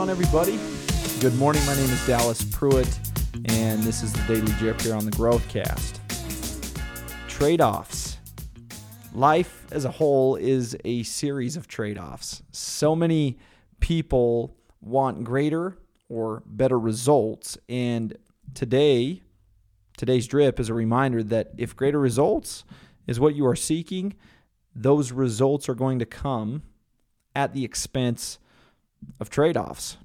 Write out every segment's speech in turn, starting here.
on, everybody? Good morning. My name is Dallas Pruitt, and this is the Daily Drip here on the Growth Cast. Trade offs. Life as a whole is a series of trade offs. So many people want greater or better results, and today, today's drip is a reminder that if greater results is what you are seeking, those results are going to come at the expense of trade offs.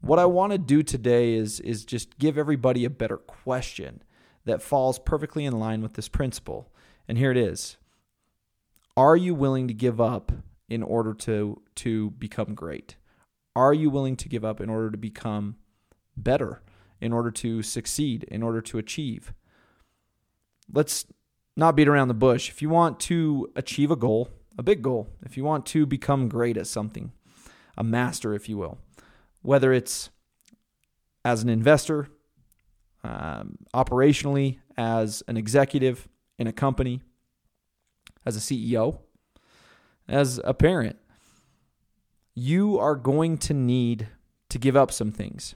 What I want to do today is, is just give everybody a better question that falls perfectly in line with this principle. And here it is Are you willing to give up in order to, to become great? Are you willing to give up in order to become better, in order to succeed, in order to achieve? Let's not beat around the bush. If you want to achieve a goal, a big goal, if you want to become great at something, a master, if you will, whether it's as an investor, um, operationally, as an executive in a company, as a CEO, as a parent, you are going to need to give up some things.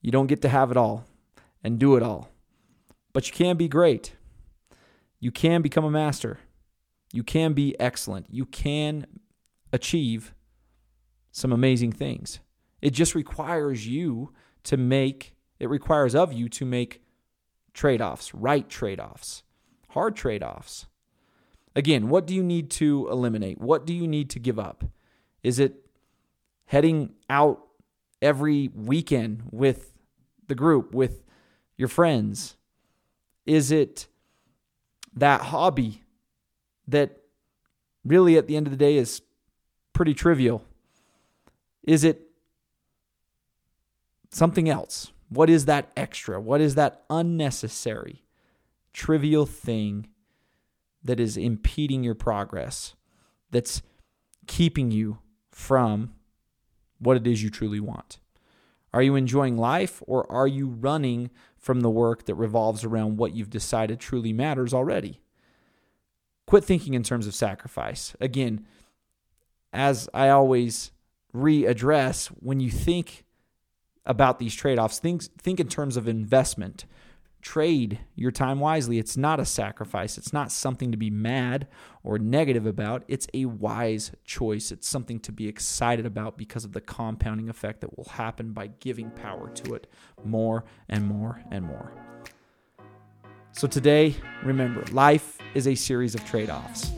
You don't get to have it all and do it all, but you can be great. You can become a master. You can be excellent. You can achieve some amazing things. It just requires you to make, it requires of you to make trade offs, right trade offs, hard trade offs. Again, what do you need to eliminate? What do you need to give up? Is it heading out every weekend with the group, with your friends? Is it that hobby that really at the end of the day is pretty trivial? Is it something else? What is that extra? What is that unnecessary, trivial thing that is impeding your progress, that's keeping you from what it is you truly want? Are you enjoying life or are you running from the work that revolves around what you've decided truly matters already? Quit thinking in terms of sacrifice. Again, as I always readdress, when you think about these trade offs, think, think in terms of investment. Trade your time wisely. It's not a sacrifice. It's not something to be mad or negative about. It's a wise choice. It's something to be excited about because of the compounding effect that will happen by giving power to it more and more and more. So today, remember, life is a series of trade offs.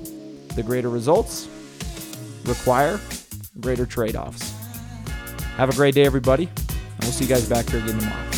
The greater results require greater trade offs. Have a great day, everybody, and we'll see you guys back here again tomorrow.